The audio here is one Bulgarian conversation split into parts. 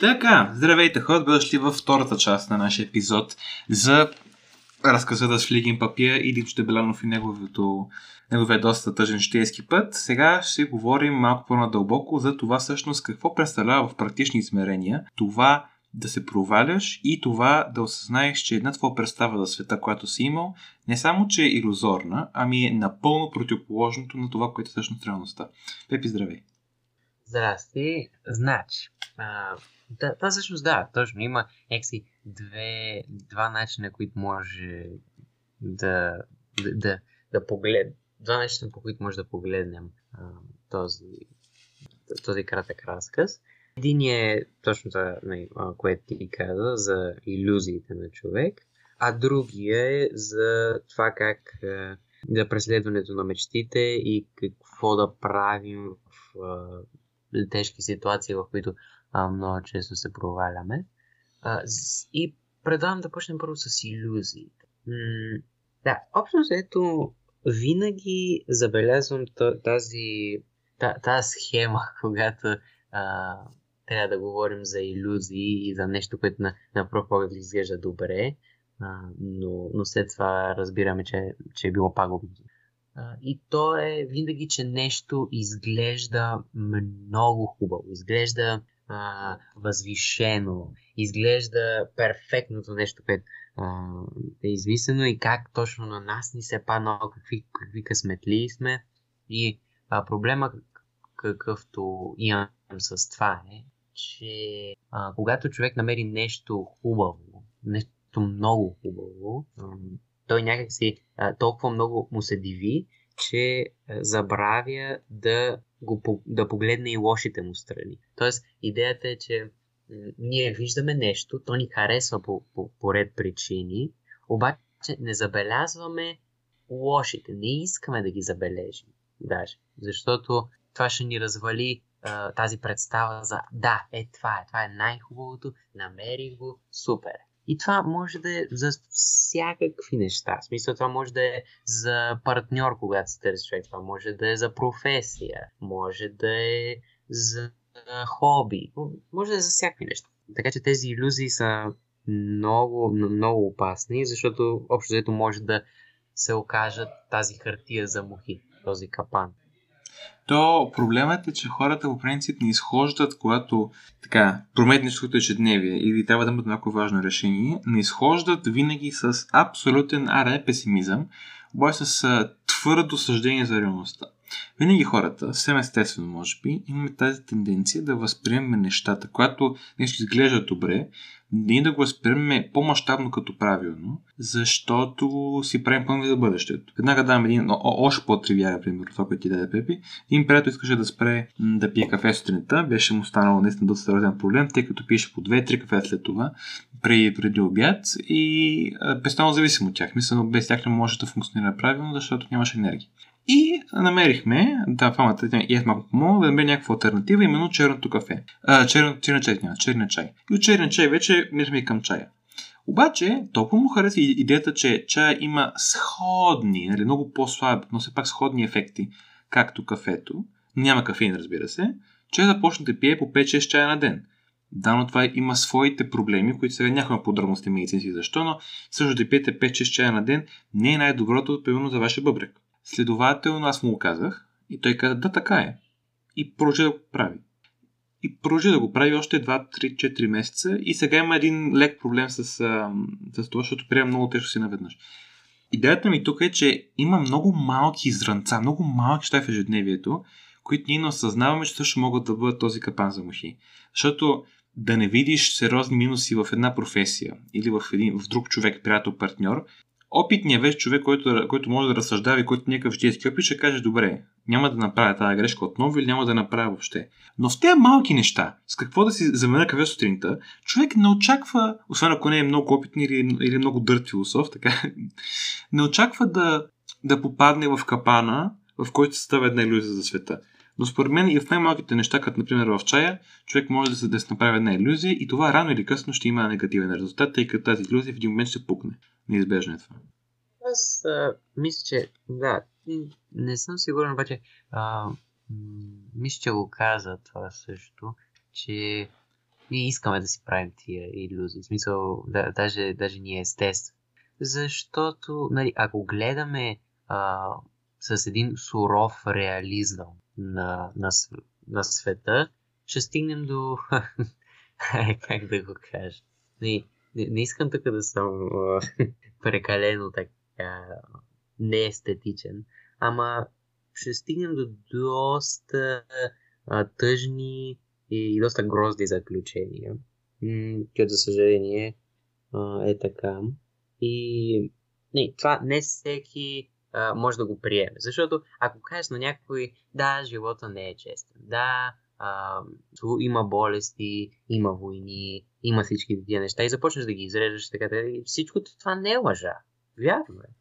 Така, здравейте хора, дошли във втората част на нашия епизод за разказа с Флигин Папия и Димчо Беланов и неговото, неговия доста тъжен житейски път. Сега ще говорим малко по-надълбоко за това всъщност какво представлява в практични измерения това да се проваляш и това да осъзнаеш, че една твоя представа за света, която си имал, не само, че е иллюзорна, ами е напълно противоположното на това, което е всъщност реалността. Пепи, здравей! Здрасти! Значи, а, да, да, всъщност да, точно. Има някакси две, два начина, които може да, да, да, да поглед... Два начина, по които може да погледнем а, този, този кратък разказ. Един е точно това, нали, което ти каза, за иллюзиите на човек, а другия е за това как да преследването на мечтите и какво да правим в тежки ситуации, в които а, много често се проваляме. А, и предлагам да почнем първо с иллюзиите. М- да, общо ето винаги забелязвам тази, тази схема, когато а, трябва да говорим за иллюзии и за нещо, което на, на пръв поглед изглежда добре, а, но, но след това разбираме, че, че е било пагубно. И то е винаги, че нещо изглежда много хубаво, изглежда а, възвишено, изглежда перфектното нещо, което е измислено и как точно на нас ни се падна, какви, какви късметли сме. И а, проблема, какъвто имам с това е, че а, когато човек намери нещо хубаво, нещо много хубаво, той някакси а, толкова много му се диви, че забравя да, го, да погледне и лошите му страни. Тоест, идеята е, че ние виждаме нещо, то ни харесва по, по, по ред причини, обаче не забелязваме лошите, не искаме да ги забележим. Даже, защото това ще ни развали а, тази представа за да, е това е, това е най-хубавото, намери го, супер. И това може да е за всякакви неща. В смисъл, това може да е за партньор, когато се търси човек. Това може да е за професия. Може да е за хоби. Може да е за всякакви неща. Така че тези иллюзии са много, много опасни, защото общо взето може да се окажат тази хартия за мухи, този капан то проблемът е, че хората по принцип не изхождат, когато така, променят нещо ежедневие или трябва да имат някакво важно решение, не изхождат винаги с абсолютен аре песимизъм, обаче с твърдо съждение за реалността. Винаги хората, съвсем естествено може би, имаме тази тенденция да възприемем нещата, когато нещо изглежда добре, ние да го възприемем по-масштабно като правилно, защото си правим планове за бъдещето. Веднага давам един още по-тривиален пример, това, което ти даде Пепи. Един приятел искаше да спре да пие кафе сутринта, беше му станало наистина доста сериозен проблем, тъй като пиеше по 2-3 кафе след това, преди, преди обяд и престанал зависим от тях. Мисля, без тях не може да функционира правилно, защото нямаше енергия. И намерихме, да, фамата и аз малко помогна, да намерим някаква альтернатива, именно черното кафе. А, черен, черен чай, няма, черен чай. И от черен чай вече и към чая. Обаче, толкова му хареса идеята, че чая има сходни, нали, много по-слаби, но все пак сходни ефекти, както кафето. Няма кафеин, разбира се, че започна да пие по 5-6 чая на ден. Да, но това има своите проблеми, които сега нямаме подробности медицински защо, но също да пиете 5-6 чая на ден не е най-доброто, примерно за вашия бъбрек. Следователно аз му го казах и той каза да така е. И продължи да го прави. И продължи да го прави още 2-3-4 месеца и сега има един лек проблем с, с това, защото приема много тежко си наведнъж. Идеята ми тук е, че има много малки зранца, много малки неща в ежедневието, които ние не осъзнаваме, че също могат да бъдат този капан за мухи. Защото да не видиш сериозни минуси в една професия или в, един, в друг човек, приятел, партньор, опитният вече човек, който, който може да разсъждава и който е някакъв житейски опит, ще каже, добре, няма да направя тази грешка отново или няма да направя въобще. Но в тези малки неща, с какво да си заменя каве сутринта, човек не очаква, освен ако не е много опитен или, или много дърт философ, така, не очаква да, да попадне в капана, в който се става една иллюзия за света. Но според мен и в най-малките неща, като например в чая, човек може да се, да се направи една иллюзия и това рано или късно ще има негативен резултат, тъй като тази иллюзия в един момент ще пукне. Неизбежно е това. Аз а, мисля, че да, не съм сигурен, обаче а, мисля, че го каза това също, че ние искаме да си правим тия иллюзии. В смисъл, да, даже, даже ни е естествено. Защото, нали, ако гледаме а, с един суров реализъм на, на, на света, ще стигнем до... как да го кажа? Не, не, не искам тук да съм прекалено така неестетичен, ама ще стигнем до доста а, тъжни и, и доста грозни заключения. Като за съжаление а, е така. И не, това не всеки а, може да го приеме. Защото ако кажеш на някой, да, живота не е честен, да, има болести, има войни, има всички тия неща и започнеш да ги изреждаш така, и всичко това не е лъжа. Вярно е.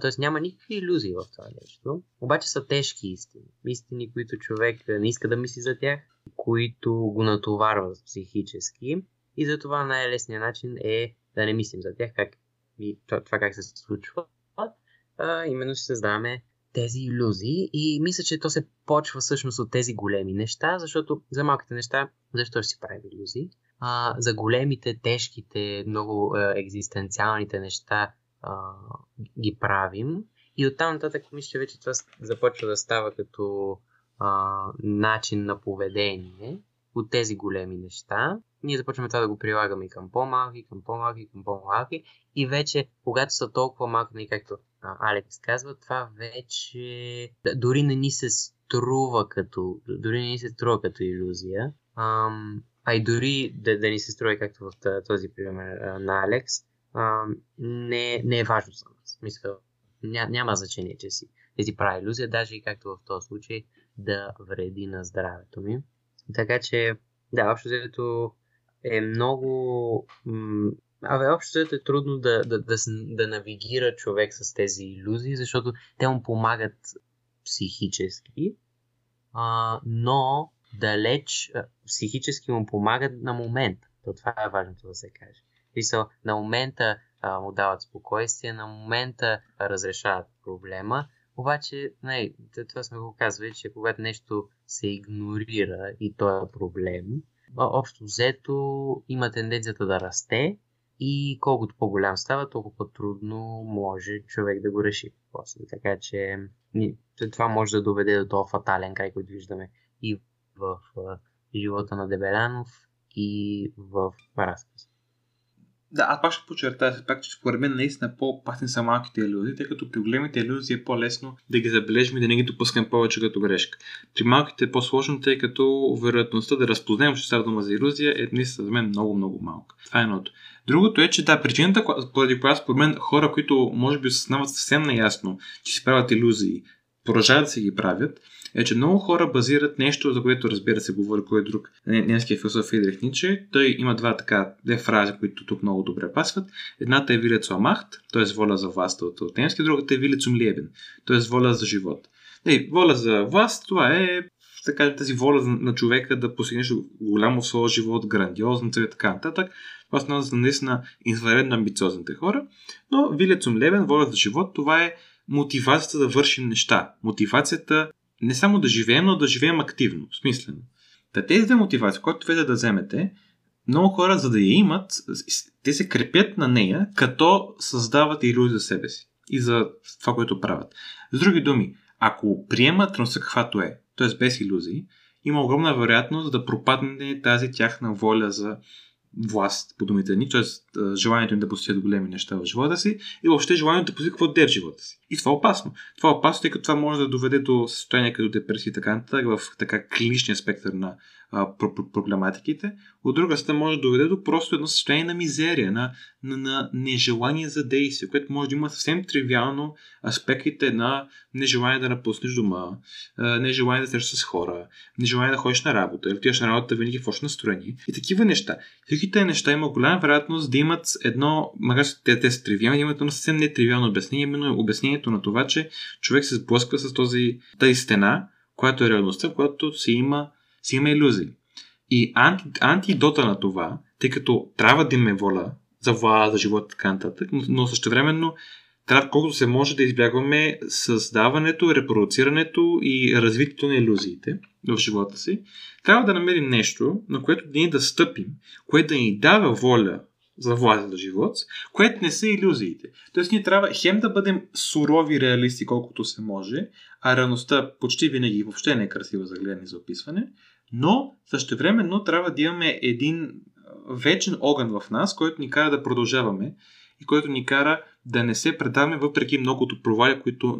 Тоест няма никакви иллюзии в това нещо. Обаче са тежки истини. Истини, които човек не иска да мисли за тях, които го натоварват психически. И затова най-лесният начин е да не мислим за тях, как, и това как се случва. А, именно ще създаваме тези иллюзии и мисля, че то се почва всъщност от тези големи неща, защото за малките неща защо ще си правим иллюзии? А, за големите, тежките, много е, екзистенциалните неща а, ги правим. И оттам нататък мисля, че вече това започва да става като а, начин на поведение от тези големи неща. Ние започваме това да го прилагаме и към по-малки, към по-малки, към по-малки. И вече, когато са толкова малки, нали, както Алекс казва, това вече дори не ни се струва като, дори не ни се струва като иллюзия. Ам, а и дори да, да ни се строи, както в този пример на Алекс, а, не, не е важно за нас. Мисля, ня, няма значение, че си, че си прави иллюзия, даже и както в този случай да вреди на здравето ми. Така че, да, общо взето е много... М- Абе, общо е трудно да, да, да, да навигира човек с тези иллюзии, защото те му помагат психически, а, но далеч а, психически му помагат на момент. То това е важното да се каже. Мисъл, на момента а, му дават спокойствие, на момента разрешават проблема, обаче, не, това сме го казвали, че когато нещо се игнорира и то е проблем, общо взето има тенденцията да расте и колкото по-голям става, толкова по-трудно може човек да го реши после. Така че това може да доведе до този фатален край, който виждаме и в живота на Дебелянов, и в разказ. Да, аз пак ще подчертая се пак, че според мен наистина по-опасни са малките иллюзии, тъй като при големите иллюзии е по-лесно да ги забележим и да не ги допускаме повече като грешка. При малките е по-сложно, тъй като вероятността да разпознаем, че става дума за иллюзия е наистина за мен много, много малка. Това е едното. Другото е, че да, причината, поради която според мен хора, които може би осъзнават съвсем наясно, че си правят иллюзии, продължават да си ги правят, е, че много хора базират нещо, за което разбира се говори кой е друг немския философ Фридрих Ниче. Той има два така, две фрази, които тук много добре пасват. Едната е Вилецо Махт, т.е. воля за власт от, от немски, другата е Вилецум Лебен, т.е. воля за живот. Ей, воля за власт, това е така тази воля на човека да постигнеш голямо в своя живот, грандиозно и така нататък. Това са наистина извънредно амбициозните хора. Но Вилецум Лебен, воля за живот, това е мотивацията да вършим неща. Мотивацията не само да живеем, но да живеем активно, смислено. Та тези две мотивации, които вие да вземете, много хора, за да я имат, те се крепят на нея, като създават иллюзия за себе си и за това, което правят. С други думи, ако приемат трансък каквато е, т.е. без иллюзии, има огромна вероятност да пропадне тази тяхна воля за власт, по думите ни, т.е. желанието им да постигат големи неща в живота си и въобще желанието да постигат какво де в живота си. И това е опасно. Това е опасно, тъй като това може да доведе до състояние като депресия и така нататък в така клиничния спектър на а, проблематиките. От друга страна може да доведе до просто едно състояние на мизерия, на, на, на нежелание за действие, което може да има съвсем тривиално аспектите на нежелание да напуснеш дома, нежелание да срещаш с хора, нежелание да ходиш на работа, или отиваш на работа винаги в още настроение и такива неща. Всичките неща има голяма вероятност да имат едно, макар че те, те са тривиални, имат едно съвсем нетривиално обяснение, именно обяснението на това, че човек се сблъсква с този, тази стена, която е реалността, в която си има си има иллюзии. И анти, антидота на това, тъй като трябва да има воля за влада, за живота, така нататък, но същевременно трябва колкото се може да избягваме създаването, репродуцирането и развитието на иллюзиите в живота си. Трябва да намерим нещо, на което ние да стъпим, което да ни дава воля за власт за живот, което не са иллюзиите. Тоест ние трябва хем да бъдем сурови реалисти колкото се може, а реалността почти винаги въобще не е красива за гледане и за описване, но същевременно трябва да имаме един вечен огън в нас, който ни кара да продължаваме и който ни кара да не се предаваме въпреки многото провали, които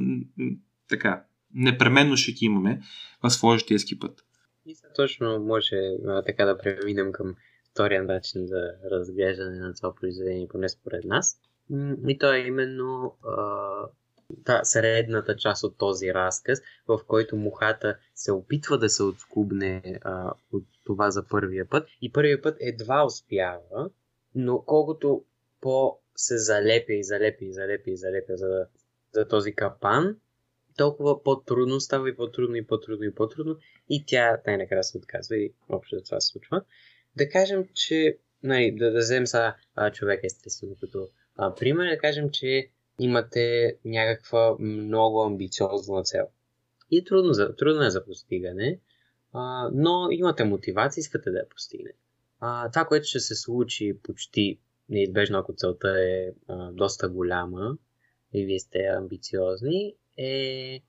така непременно ще ги имаме в своя житейски път. И точно може а, така да преминем към втория начин за разглеждане на това произведение, поне според нас. И то е именно та средната част от този разказ, в който мухата се опитва да се отскубне а, от това за първия път. И първия път едва успява, но колкото по се залепя и залепя и залепя и залепя за, за този капан, толкова по-трудно става и по-трудно и по-трудно и по-трудно и тя най-накрая се отказва и общо това се случва. Да кажем, че нали, да, да вземем сега човек естествено като а, пример, да кажем, че имате някаква много амбициозна цел. И трудно, за, трудно е за постигане, а, но имате мотивация, искате да я постигнете. Това, което ще се случи почти неизбежно, ако целта е а, доста голяма и вие сте амбициозни, е,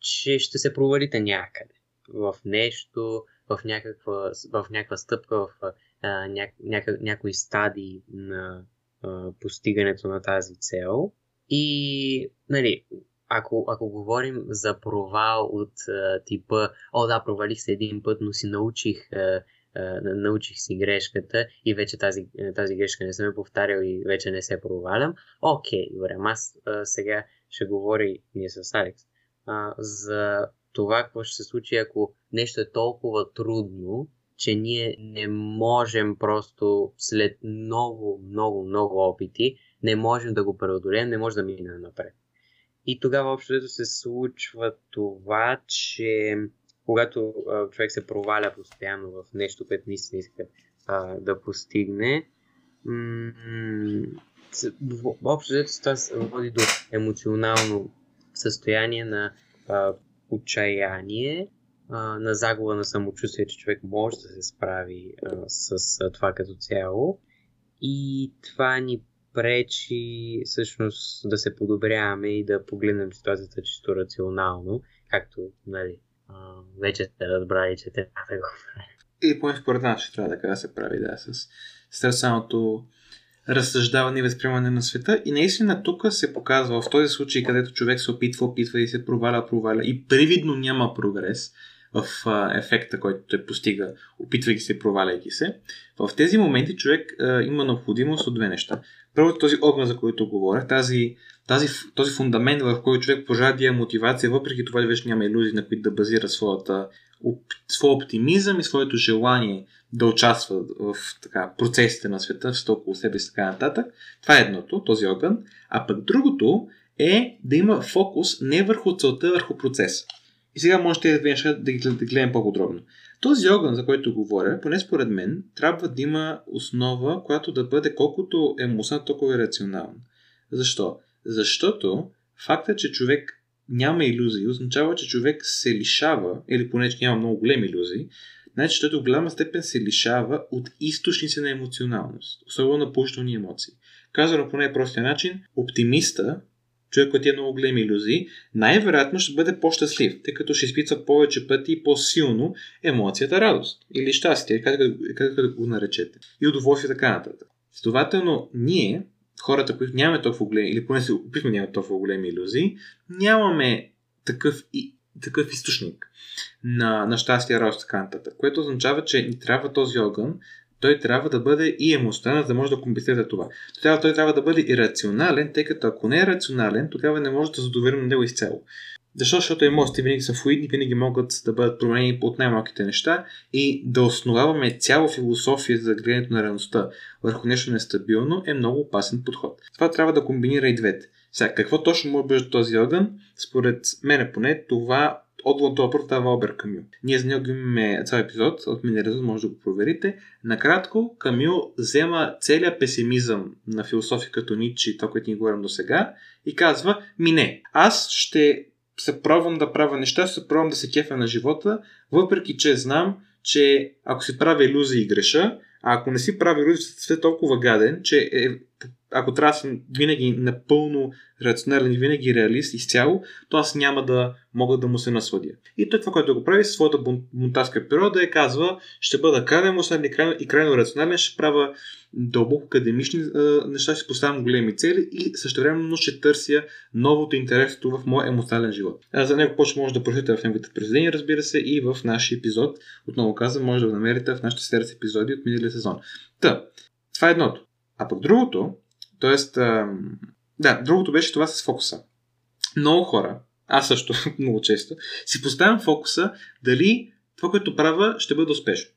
че ще се провалите някъде. В нещо, в някаква, в някаква стъпка, в а, ня, няка, някои стадии на а, постигането на тази цел. И, нали, ако, ако говорим за провал от а, типа, о да, провалих се един път, но си научих а, научих си грешката и вече тази, тази грешка не съм я повтарял и вече не се провалям. Окей, добре, аз а, сега ще говори ние с Алекс а, за това какво ще се случи, ако нещо е толкова трудно, че ние не можем просто след много, много, много опити, не можем да го преодолеем, не можем да минем напред. И тогава общо се случва това, че когато а, човек се проваля постоянно в нещо, което наистина иска а, да постигне, м- общо взето това води до емоционално състояние на а, отчаяние, а, на загуба на самочувствие, че човек може да се справи а, с а, това като цяло. И това ни пречи всъщност да се подобряваме и да погледнем ситуацията чисто рационално, както нали, вече сте разбрали, че трябва да го И поне според нас ще трябва така да се прави, да, с стресаното разсъждаване и възприемане на света. И наистина тук се показва в този случай, където човек се опитва, опитва и се проваля, проваля и привидно няма прогрес в ефекта, който той постига, опитвайки се, проваляйки се. В тези моменти човек а, има необходимост от две неща. Първо този огън, за който говоря, тази тази, този фундамент, в който човек пожадия мотивация, въпреки това, че вече няма иллюзии, на които да базира своята, своя оптимизъм и своето желание да участва в така, процесите на света, в около себе и така нататък. Това е едното, този огън. А пък другото е да има фокус не върху целта, а върху процеса. И сега можете да, неща да ги да гледам по-подробно. Този огън, за който говоря, поне според мен, трябва да има основа, която да бъде колкото емоционална, толкова и рационална. Защо? Защото факта, че човек няма иллюзии, означава, че човек се лишава, или поне, че няма много големи иллюзии, значи той до голяма степен се лишава от източници на емоционалност, особено на положителни емоции. Казано по най-простия начин, оптимиста, човек, който е много големи иллюзии, най-вероятно ще бъде по-щастлив, тъй като ще изпитва повече пъти и по-силно емоцията радост или щастие, как да го наречете, и удоволствие така нататък. Следователно, ние хората, които нямаме толкова големи, или поне се опитваме да нямаме толкова големи иллюзии, нямаме такъв, и, такъв източник на, на щастие, радост така нататък. Което означава, че ни трябва този огън, той трябва да бъде и емоционален, за да може да компенсира това. Трябва, той трябва да бъде и рационален, тъй като ако не е рационален, тогава не може да задоверим на него изцяло. Защо? Защото емоциите винаги са флуидни, винаги могат да бъдат променени от най-малките неща и да основаваме цяла философия за гледането на реалността върху нещо нестабилно е много опасен подход. Това трябва да комбинира и двете. Сега, какво точно може да бъде този огън? Според мен поне това отговор на въпрос дава Албер Камю. Ние за него имаме цял епизод от Минеризъм, може да го проверите. Накратко, Камю взема целият песимизъм на философия като Ничи, това, което ни говорим до сега, и казва, ми не, аз ще се пробвам да правя неща, се пробвам да се кефя на живота, въпреки че знам, че ако си правя иллюзии греша, а ако не си прави иллюзии, свет е толкова гаден, че е ако трябва да съм винаги напълно рационален и винаги реалист изцяло, то аз няма да мога да му се насладя. И той това, което го прави, своята бунтарска природа е казва, ще бъда крайно емоционален и крайно, и крайно рационален, ще правя дълбоко академични е, неща, ще поставям големи цели и същевременно ще търся новото интересното в моя емоционален живот. А за него почва може да прочитате в неговите произведения, разбира се, и в нашия епизод. Отново казвам, може да го намерите в нашите серия епизоди от миналия сезон. Та, това е едното. А пък другото, а, да, другото беше това с фокуса. Много хора, аз също много често, си поставям фокуса дали това, което правя, ще бъде успешно.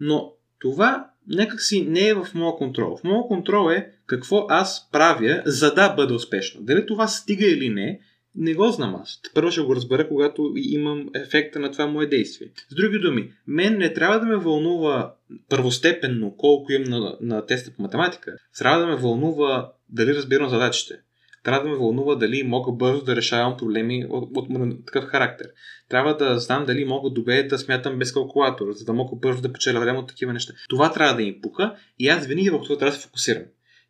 Но това някакси не е в моя контрол. В моя контрол е какво аз правя, за да бъда успешно. Дали това стига или не, не го знам аз. Първо ще го разбера, когато имам ефекта на това мое действие. С други думи, мен не трябва да ме вълнува първостепенно колко имам на, на теста по математика. Трябва да ме вълнува дали разбирам задачите. Трябва да ме вълнува дали мога бързо да решавам проблеми от, от, от такъв характер. Трябва да знам дали мога добре да смятам без калкулатор, за да мога бързо да печеля време от такива неща. Това трябва да им пуха и аз винаги върху това трябва да се фокусирам.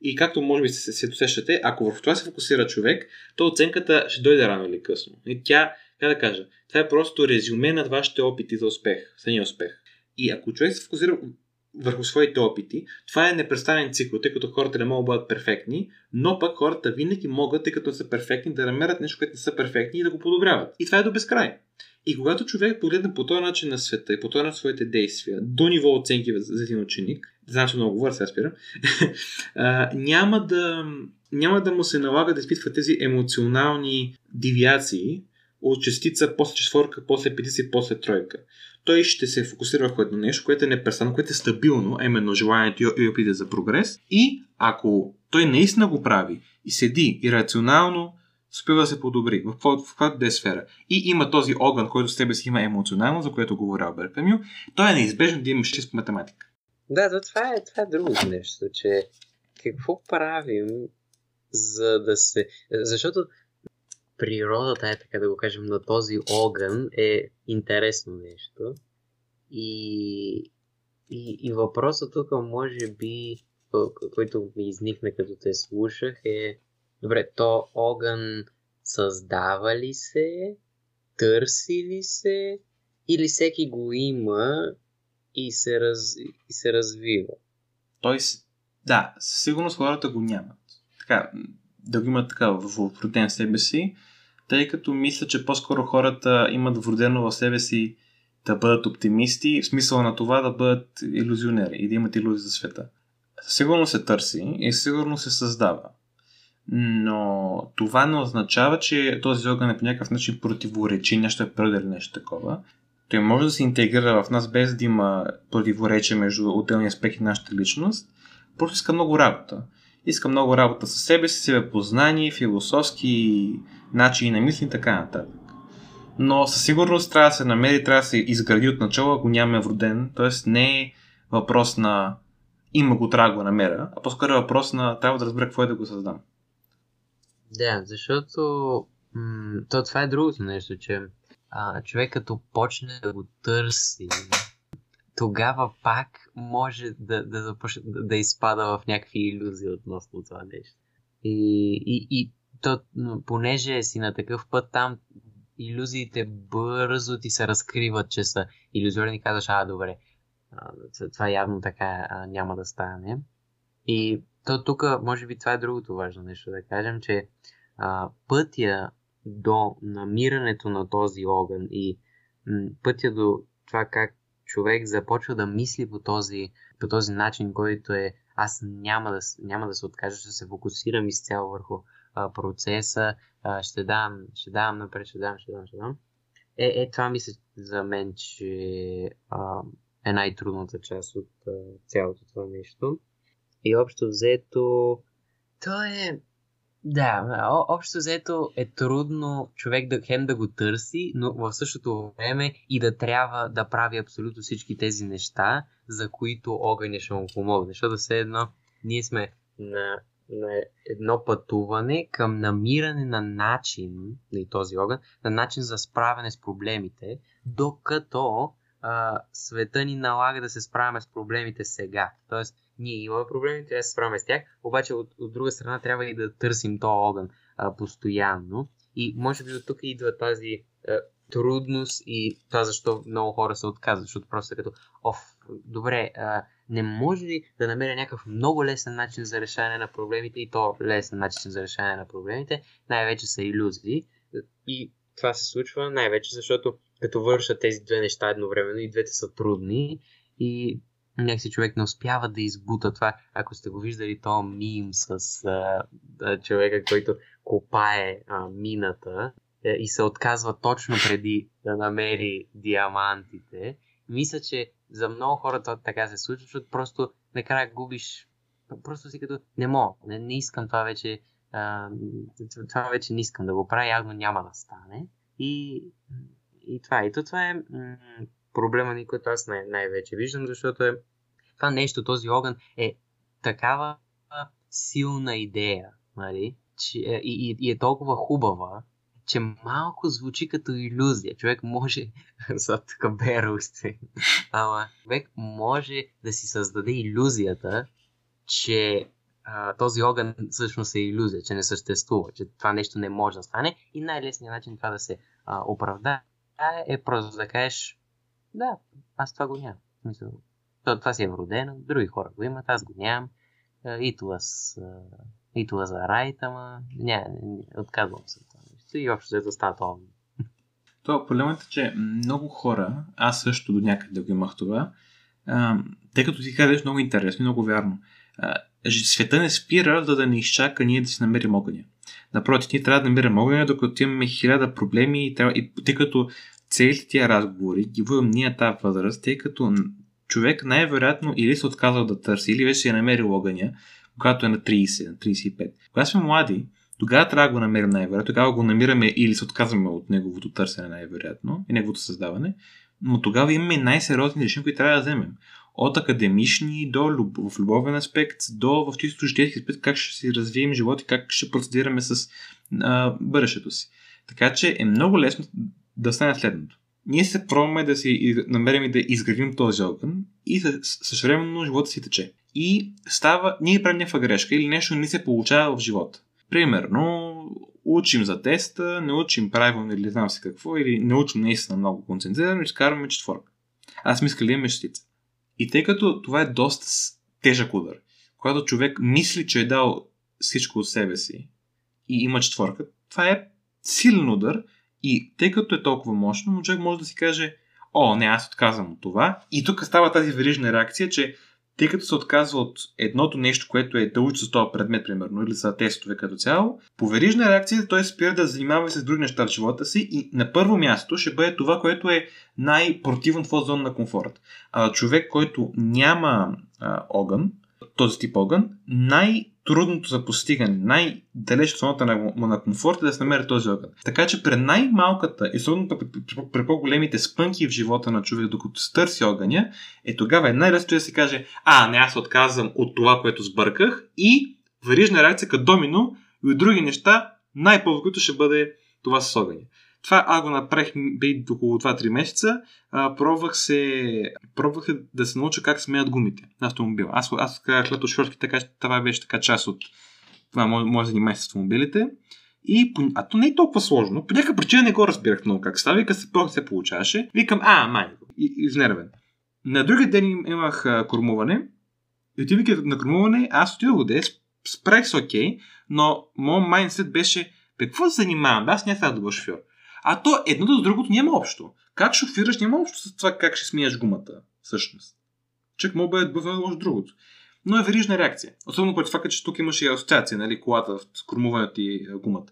И както може би се, се досещате, ако върху това се фокусира човек, то оценката ще дойде рано или късно. И тя, как да кажа, това е просто резюме на вашите опити за успех, самия успех. И ако човек се фокусира върху своите опити, това е непрестанен цикъл, тъй като хората не могат да бъдат перфектни, но пък хората винаги могат, тъй като са перфектни, да намерят нещо, което не са перфектни и да го подобряват. И това е до безкрай. И когато човек погледне по този начин на света и по този на своите действия, до ниво оценки за един ученик, знам, че много говоря, сега спирам, няма, да, няма да му се налага да изпитва тези емоционални девиации от частица, после четворка, после петица после тройка. Той ще се фокусира върху едно нещо, което е непрестанно, което е стабилно, именно желанието и опита за прогрес. И ако той наистина го прави и седи и рационално успива да се подобри в каквато да е сфера и има този огън, който с тебе си има емоционално, за което говоря Алберт Камю, то е неизбежно да имаш чист математика. Да, да, това е, това е друго нещо, че какво правим, за да се... Защото природата е, така да го кажем, на този огън е интересно нещо. И, и, и въпросът тук може би, който ми изникна като те слушах е Добре, то огън създава ли се, търси ли се или всеки го има и се, раз, и се развива? Той, да, със сигурност хората го нямат. Така, да го имат така в вроден себе си, тъй като мисля, че по-скоро хората имат вродено в себе си да бъдат оптимисти, в смисъл на това да бъдат иллюзионери и да имат иллюзии за света. Сигурно се търси и сигурно се създава. Но това не означава, че този огън е по някакъв начин противоречи нещо е природа или нещо такова. Той може да се интегрира в нас без да има противоречие между отделни аспекти на нашата личност. Просто иска много работа. Иска много работа със себе си, себе познание, философски начини на мисли и така нататък. Но със сигурност трябва да се намери, трябва да се изгради от начало, ако нямаме вроден. Тоест не е въпрос на има го, трябва да го намеря, а по-скоро е въпрос на трябва да разбера какво е да го създам. Да, защото м- то това е другото нещо, че а, човек като почне да го търси, тогава пак може да, да започне да, да изпада в някакви иллюзии относно това нещо. И, и, и то, понеже си на такъв път там, иллюзиите бързо ти се разкриват, че са иллюзорни и казваш, а, добре, това явно така няма да стане. И то тук, може би това е другото важно нещо да кажем, че а, пътя до намирането на този огън и м, пътя до това как човек започва да мисли по този, по този начин, който е аз няма да, няма да се откажа, ще се фокусирам изцяло върху а, процеса, а, ще дам, ще дам напред, ще дам, ще дам, ще дам. Е, е това мисля за мен, че а, е най-трудната част от а, цялото това нещо. И общо взето, то е Да, общо взето е трудно човек да хем да го търси, но в същото време и да трябва да прави абсолютно всички тези неща, за които огъня ще му помогне. Защото все едно ние сме на, на едно пътуване към намиране на начин, и този огън, на начин за справяне с проблемите, докато а, света ни налага да се справяме с проблемите сега. Тоест, ние имаме проблеми, трябва да се справяме с тях, обаче от, от друга страна трябва и да търсим този огън а, постоянно. И може би от тук идва тази а, трудност и това защо много хора се отказват, защото просто като, оф, добре, а, не може ли да намеря някакъв много лесен начин за решаване на проблемите и то лесен начин за решаване на проблемите, най-вече са иллюзии. И това се случва най-вече защото като вършат тези две неща едновременно и двете са трудни и някакси човек не успява да избута това. Ако сте го виждали то мим с а, а, човека, който копае а, мината а, е, и се отказва точно преди да намери диамантите, мисля, че за много хора това така се случва, защото просто накрая губиш просто си като не мога, не, не искам това вече а, това вече не искам да го правя, явно няма да стане. И, и това. И то това е м- проблема ни, който аз най- най-вече виждам, защото е това нещо, този огън е такава силна идея, нали? Че, и, и, и е толкова хубава, че малко звучи като иллюзия. Човек може, за тук берусти, ама човек може да си създаде иллюзията, че а, този огън всъщност е иллюзия, че не съществува, че това нещо не може да стане и най-лесният начин това да се а, оправдае е просто да кажеш да, аз това го нямам. Мисъл, това, това си е вродено, други хора го имат, аз го нямам. И това с... И това за right, ама не, отказвам се това нещо и общо взето става това. То, проблемът е, че много хора, аз също до някъде го имах това, а, тъй като ти казваш много интересно и много вярно. А, света не спира, за да не изчака ние да си намерим огъня. Напротив, ние трябва да намерим огъня, докато имаме хиляда проблеми и, трябва, и тъй като целите тия разговори ги водим ние тази възраст, тъй като човек най-вероятно или се отказал да търси, или вече е намерил огъня, когато е на 30, на 35. Когато сме млади, тогава трябва да го намерим най-вероятно. Тогава го намираме или се отказваме от неговото търсене най-вероятно и неговото създаване. Но тогава имаме най-сериозни решения, които трябва да вземем. От академични до люб... в любовен аспект, до в чисто житейски аспект, как ще си развием живот и как ще процедираме с а, бъдещето си. Така че е много лесно да стане следното ние се пробваме да си намерим да изградим този огън и същевременно живота си тече. И става, ние правим някаква грешка или нещо не се получава в живота. Примерно, учим за теста, не учим правилно или знам си какво, или не учим наистина много концентрирано и изкарваме четворка. Аз мисля да имаме шестица. И тъй като това е доста тежък удар, когато човек мисли, че е дал всичко от себе си и има четворка, това е силен удар, и тъй като е толкова мощно, но човек може да си каже, о, не, аз отказвам от това. И тук става тази верижна реакция, че тъй като се отказва от едното нещо, което е да учи за този предмет, примерно, или за тестове като цяло, по верижна реакция той спира да занимава с други неща в живота си и на първо място ще бъде това, което е най-противно в зона на комфорт. А, човек, който няма а, огън, този тип огън, най- трудното за постигане, най-далеч от зоната на, на комфорт е да се намери този огън. Така че при най-малката и особено при, при, при по-големите спънки в живота на човек, докато се търси огъня, е тогава е най-лесно да се каже, а, не, аз отказвам от това, което сбърках и верижна реакция като домино и от други неща, най-пълното ще бъде това с огъня. Това аз го направих бе около 2-3 месеца. А, пробвах се, пробвах да се науча как сменят гумите на автомобила. Аз, аз казах лето шорски, така това беше така част от това да занимава с автомобилите. И, а то не е толкова сложно. По някаква причина не го разбирах много как става. Вика се, се получаваше. Викам, а, май, изнервен. На другия ден имах а, кормуване. И отивайки на кормуване, аз отидох го де, спрех се окей, но моят майндсет беше, какво се занимавам? Аз не съм добър шофьор. А то едното с другото няма общо. Как шофираш няма общо с това как ще смияш гумата, всъщност. Чек мога да бъде лошо другото. Но е верижна реакция. Особено поради факта, че тук имаше и асоциация, нали, колата, с кормуването и гумата.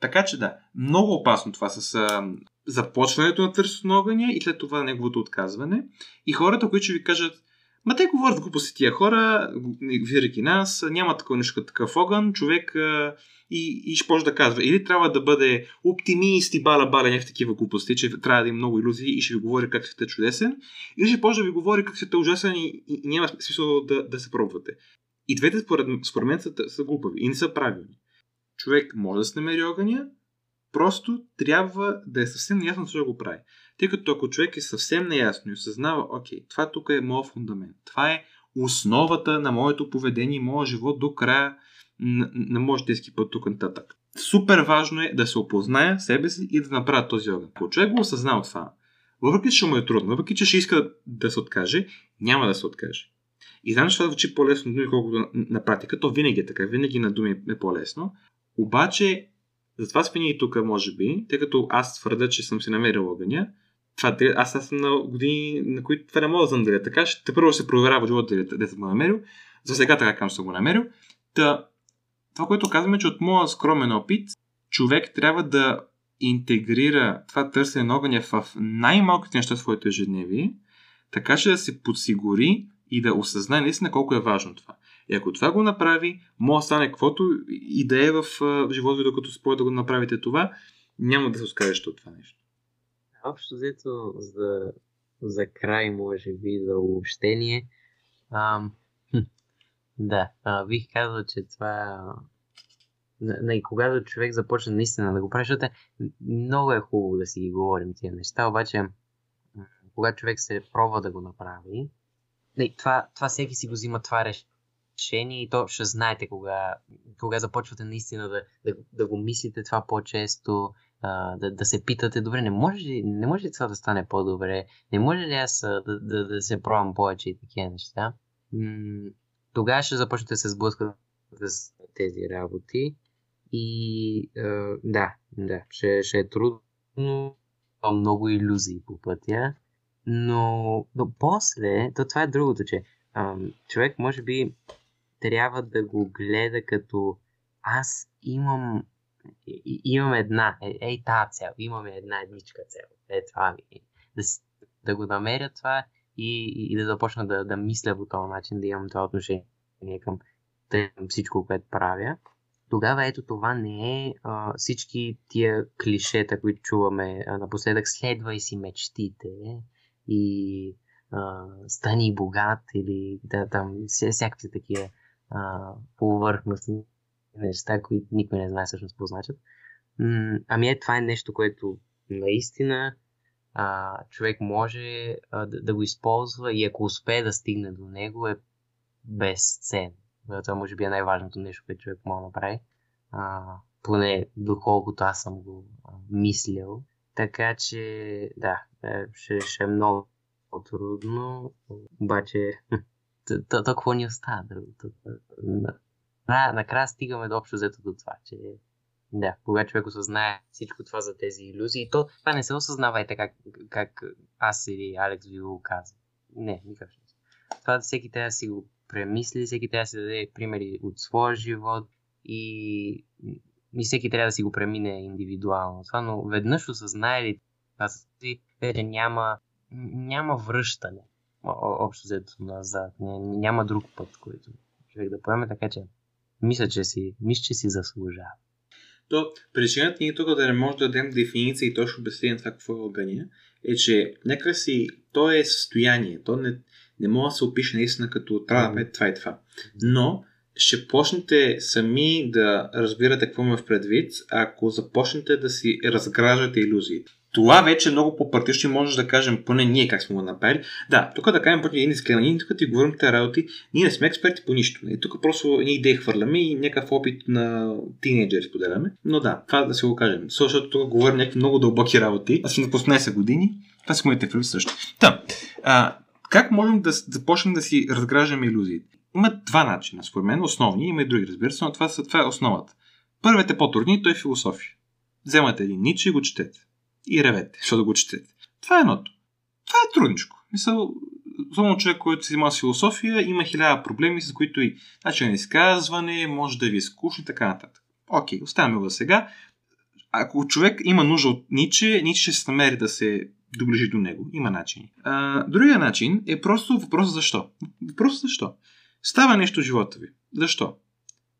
Така че да, много опасно това с а, започването на търсенето огъня и след това неговото отказване. И хората, които ще ви кажат, Ма те говорят глупости тия хора, виждайки нас, няма такова нещо като такъв огън, човек и, и ще може да казва, или трябва да бъде оптимист и бала-бала някакви такива глупости, че трябва да има много иллюзии и ще ви говори как сте чудесен, или ще може да ви говори как сте ужасен и, и, няма смисъл да, да се пробвате. И двете според, според мен са, са глупави и не са правилни. Човек може да се намери огъня, просто трябва да е съвсем неясно защо го прави. Тъй като ако човек е съвсем неясно и осъзнава, окей, това тук е моят фундамент, това е основата на моето поведение и моят живот до края на, на моят житейски път тук нататък. Супер важно е да се опозная себе си и да направя този огън. Ако човек го осъзнава това, въпреки че му е трудно, въпреки че ще иска да се откаже, няма да се откаже. И знам, че това звучи по-лесно думи, колкото на, на практика. То винаги е така. Винаги на думи е по-лесно. Обаче, затова сме ние тук, може би, тъй като аз твърда, че съм си намерил огъня, това, аз, аз съм на години, на които това не мога да знам дали е така. Ще първо се проверява живота дали да съм го намерил. За сега така казвам, съм го намерил. Та, това, което казваме, че от моя скромен опит, човек трябва да интегрира това търсене на огъня в най-малките неща в своето ежедневие, така че да се подсигури и да осъзнае наистина колко е важно това. И ако това го направи, може да стане каквото и да е в, в живота ви, докато според да го направите това, няма да се откажеш от това нещо. Общо взето за, за край, може би, за обобщение. Ам, да, а, бих казал, че това и когато човек започне наистина да го прави, защото много е хубаво да си ги говорим тия неща, обаче когато човек се пробва да го направи, не, това, това всеки си го взима това решение и то ще знаете кога, кога започвате наистина да, да, да го мислите това по-често, а, да, да се питате, добре, не може, ли, не може ли това да стане по-добре, не може ли аз да, да, да се пробвам повече и такива неща. М- тогава ще започнете да се сблъскате с тези работи и а, да, да, ще, ще е трудно, много иллюзии по пътя, но, но после, то това е другото, че а, човек може би трябва да го гледа като аз имам и, имам една, е, тази цел, имаме една едничка цел. Е, това ми. Да, си, да го намеря това и, и да започна да, да мисля по този начин, да имам това отношение към всичко, което правя. Тогава ето това не е а, всички тия клишета, които чуваме а, напоследък. Следвай си мечтите и а, стани богат или да, там всякакви такива а, повърхностни неща, които никой не знае всъщност какво значат. ами е, това е нещо, което наистина а, човек може а, да, да го използва и ако успее да стигне до него е безценно. Това може би е най-важното нещо, което човек може да направи. А, поне доколкото аз съм го а, мислил. Така че, да, е, ще, ще е много трудно, обаче то, какво ни остава? Накрая стигаме до общо взето до това, че да, когато човек осъзнае всичко това за тези иллюзии, то това не се осъзнава и така, как аз или Алекс ви го казва. Не, никакъв не. Това всеки трябва да си го премисли, всеки трябва да си даде примери от своя живот и, и всеки трябва да си го премине индивидуално. Това, но веднъж осъзнае ли това вече няма, няма връщане общо взето назад. Няма друг път, който човек да поеме, така че мисля, че си, мисля, че си заслужава. То, причината ние тук да не може да дадем дефиниция и точно обяснение на това какво е огъня, е, че нека си, то е състояние, то не, не може да се опише наистина като трябва да правите това и това. Но ще почнете сами да разбирате какво има в предвид, ако започнете да си разграждате иллюзиите. Това вече е много по-практично може да кажем, поне ние как сме го направили. Да, тук да кажем пъти един дисклеймер. Ние тук ти говорим тези работи, ние не сме експерти по нищо. И тук просто ние идеи хвърляме и някакъв опит на тинейджери споделяме. Но да, това да се го кажем. Защото тук говорим някакви много дълбоки работи. Аз съм на 18 години, това са моите филми също. Та, а, как можем да започнем да си разграждаме иллюзиите? Има два начина, според мен, основни, има и други, разбира се, но това, това е основата. Първият е по-трудни, той е философия. Вземате един нич и го четете и ревете, защото го четете. Това е едното. Това е трудничко. Мисъл, особено човек, който се занимава с философия, има хиляда проблеми, с които и начин на изказване, може да ви е скучно и така нататък. Окей, оставяме го сега. Ако човек има нужда от Ниче, Ниче ще се намери да се доближиш до него. Има начини. А, другия начин е просто въпрос защо. Въпрос защо. Става нещо в живота ви. Защо?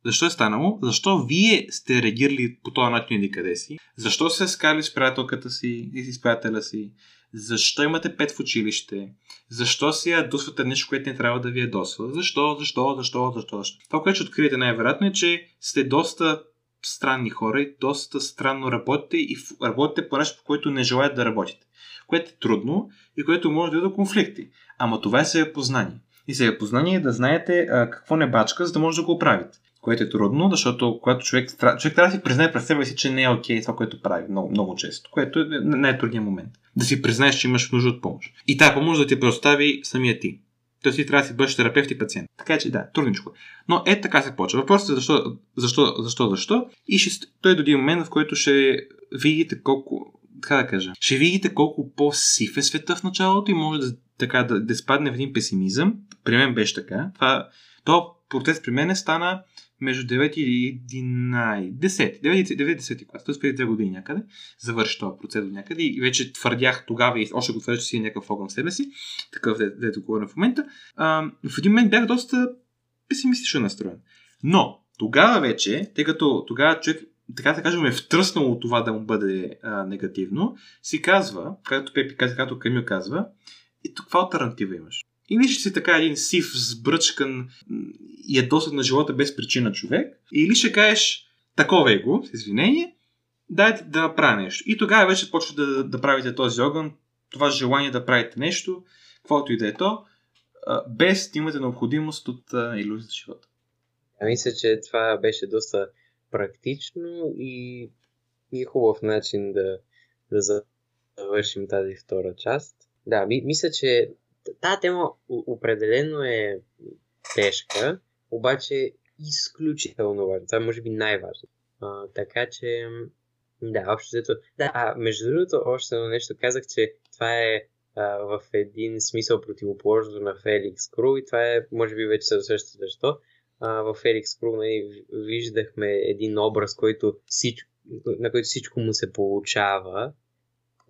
Защо е станало? Защо вие сте реагирали по този начин или къде си? Защо се скали с приятелката си и с приятеля си? Защо имате пет в училище? Защо си ядосвате нещо, което не трябва да ви ядосва? Защо, защо, защо, защо, защо? Това, което ще откриете най-вероятно е, че сте доста странни хора и доста странно работите и работите по нещо, по което не желаете да работите. Което е трудно и което може да е до конфликти. Ама това е себе познание. И себе познание е да знаете а, какво не бачка, за да може да го оправите което е трудно, защото когато човек, човек трябва да си признае през себе си, че не е окей okay това, което прави много, много често, което е най-трудният момент. Да си признаеш, че имаш нужда от помощ. И тази помощ да ти предостави самия ти. Тоест ти трябва да си бъдеш терапевт и пациент. Така че да, трудничко. Но е така се почва. Въпросът е защо, защо, защо, защо. И ще, той до един момент, в който ще видите колко, така да кажа, ще видите колко по-сив е света в началото и може да, така, да, да спадне в един песимизъм. При мен беше така. Това, то процес при мен стана между 9 и 11, 10, 9, 10 клас, т.е. преди 2 години някъде, завърши този процес до някъде и вече твърдях тогава и още го твърдя, че си е някакъв огън в себе си, такъв дето говоря в момента, а, в един момент бях доста песимистично настроен. Но тогава вече, тъй като тогава човек така да кажем, е втръснало това да му бъде а, негативно, си казва, както Пепи каза, както Камил казва, и тук каква альтернатива имаш? Или ще си така един сив, сбръчкан и е досад на живота без причина човек, или ще кажеш такова е го, с извинение, дайте да направя нещо. И тогава вече почва да, да правите този огън, това желание да правите нещо, каквото и да е то, без да имате необходимост от иллюзия за живота. А мисля, че това беше доста практично и, и хубав начин да, да завършим тази втора част. Да, ми, мисля, че тази тема определено е тежка, обаче изключително важна. Това е може би най-важно. Така че, да, общо взето. Да, а между другото, още едно нещо казах, че това е а, в един смисъл противоположното на Феликс Кру и това е, може би вече се усещате защо. А, в Феликс Кру нали, виждахме един образ, който всичко, на който всичко му се получава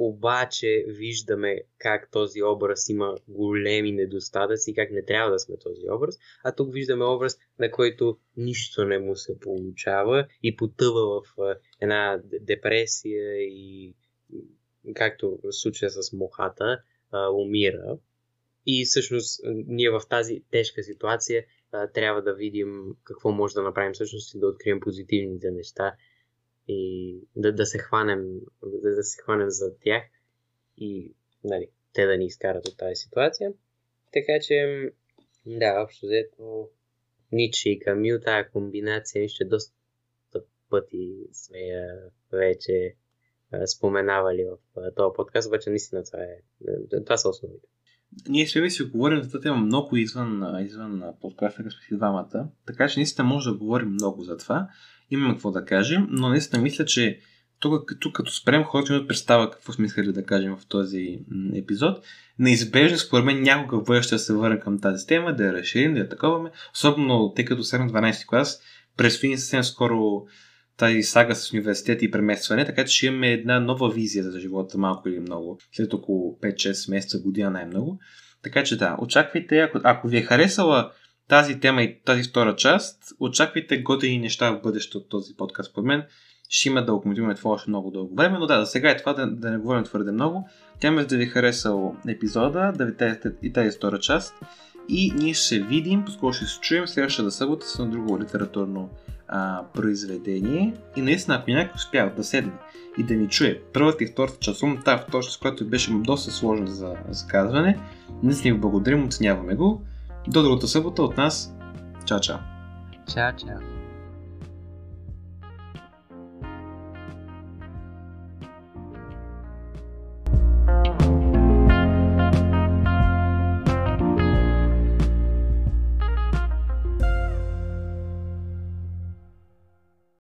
обаче виждаме как този образ има големи недостатъци и как не трябва да сме този образ, а тук виждаме образ, на който нищо не му се получава и потъва в една депресия и както в случая с мухата, умира. И всъщност ние в тази тежка ситуация трябва да видим какво може да направим всъщност и да открием позитивните неща и да, да се хванем да, да се хванем за тях и нали, те да ни изкарат от тази ситуация. Така че, да, общо взето, Ниче и Камил, тази комбинация ще доста пъти сме вече споменавали в този подкаст, обаче наистина това е, това са основите. Ние сме си говорим за тази тема много извън, извън подкаста, като сме си двамата, така че наистина може да говорим много за това имаме какво да кажем, но наистина мисля, че тук, тук като спрем, хората имат представа какво сме искали да кажем в този епизод. Неизбежно, според мен, някога в бъдеще да се върнем към тази тема, да я разширим, да я таковаме. Особено тъй като сега 12 клас, предстои съвсем скоро тази сага с университет и преместване, така че ще имаме една нова визия за живота, малко или много, след около 5-6 месеца, година най-много. Така че да, очаквайте, ако, ако ви е харесала тази тема и тази втора част. Очаквайте готини неща в бъдеще от този подкаст. По мен ще има да окоментираме това още много дълго време, но да, за сега е това да, да не говорим твърде много. Тя ме да ви е харесал епизода, да ви тестите и тази втора част. И ние ще видим, по-скоро ще се чуем следващата събота с друго литературно а, произведение. И наистина, ако някой успява да седне и да ни чуе първата и втората част, тази втора част, която беше доста сложна за, за казване, наистина ви благодарим, оценяваме го. До другата събота от нас. Чао, чао. Чао, чао.